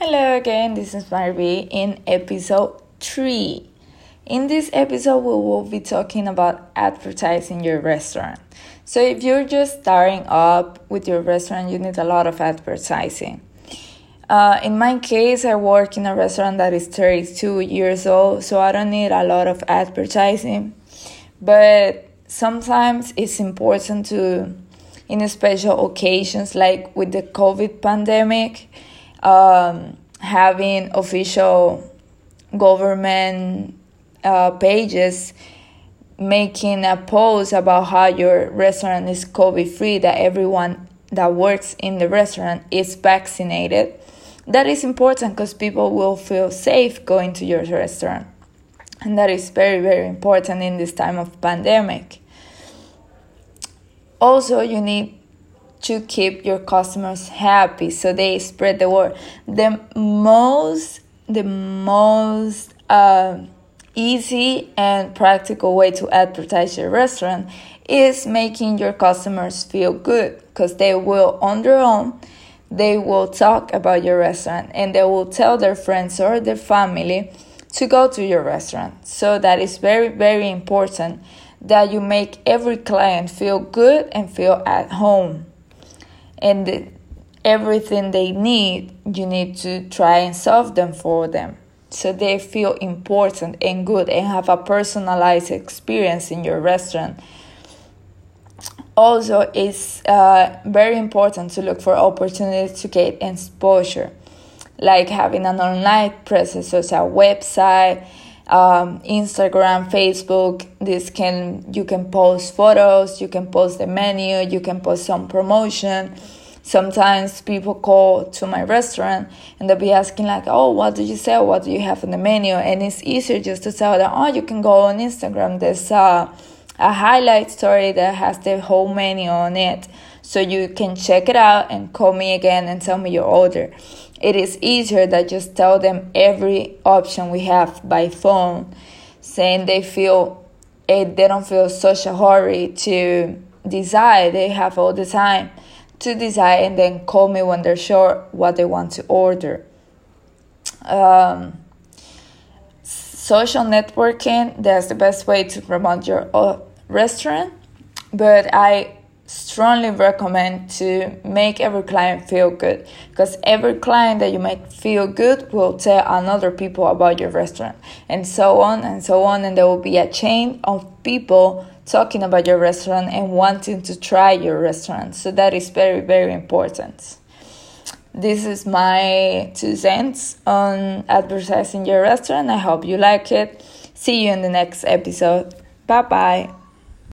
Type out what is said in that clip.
Hello again, this is Marby in episode 3. In this episode, we will be talking about advertising your restaurant. So, if you're just starting up with your restaurant, you need a lot of advertising. Uh, in my case, I work in a restaurant that is 32 years old, so I don't need a lot of advertising. But sometimes it's important to, in special occasions like with the COVID pandemic, um, having official government uh, pages making a post about how your restaurant is COVID free, that everyone that works in the restaurant is vaccinated. That is important because people will feel safe going to your restaurant. And that is very, very important in this time of pandemic. Also, you need to keep your customers happy so they spread the word. The most the most uh, easy and practical way to advertise your restaurant is making your customers feel good because they will on their own they will talk about your restaurant and they will tell their friends or their family to go to your restaurant. So that is very very important that you make every client feel good and feel at home and everything they need, you need to try and solve them for them so they feel important and good and have a personalized experience in your restaurant. Also, it's uh, very important to look for opportunities to get exposure, like having an online presence, such a website, um, Instagram, Facebook. This can you can post photos, you can post the menu, you can post some promotion. Sometimes people call to my restaurant and they'll be asking like, "Oh, what do you sell? What do you have on the menu?" And it's easier just to tell them, "Oh, you can go on Instagram. There's a, a highlight story that has the whole menu on it, so you can check it out and call me again and tell me your order." It is easier that just tell them every option we have by phone saying they feel it, eh, they don't feel such a hurry to decide. They have all the time to decide and then call me when they're sure what they want to order. Um, social networking that's the best way to promote your uh, restaurant. But i strongly recommend to make every client feel good because every client that you make feel good will tell another people about your restaurant and so on and so on and there will be a chain of people talking about your restaurant and wanting to try your restaurant so that is very very important. This is my two cents on advertising your restaurant. I hope you like it. See you in the next episode. Bye bye